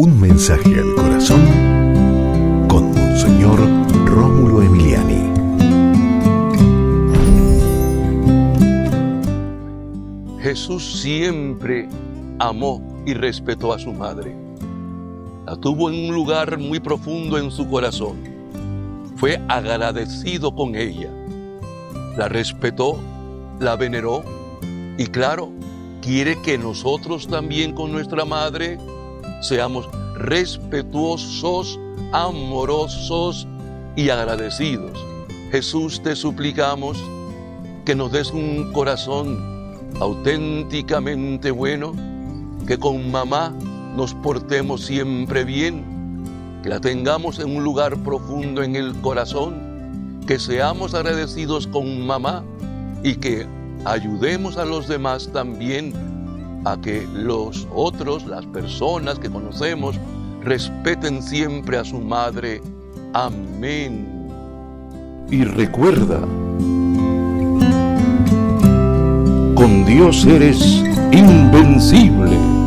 Un mensaje al corazón con Monseñor Rómulo Emiliani. Jesús siempre amó y respetó a su madre. La tuvo en un lugar muy profundo en su corazón. Fue agradecido con ella. La respetó, la veneró y claro, quiere que nosotros también con nuestra madre seamos respetuosos, amorosos y agradecidos. Jesús, te suplicamos que nos des un corazón auténticamente bueno, que con mamá nos portemos siempre bien, que la tengamos en un lugar profundo en el corazón, que seamos agradecidos con mamá y que ayudemos a los demás también a que los otros, las personas que conocemos, respeten siempre a su madre. Amén. Y recuerda, con Dios eres invencible.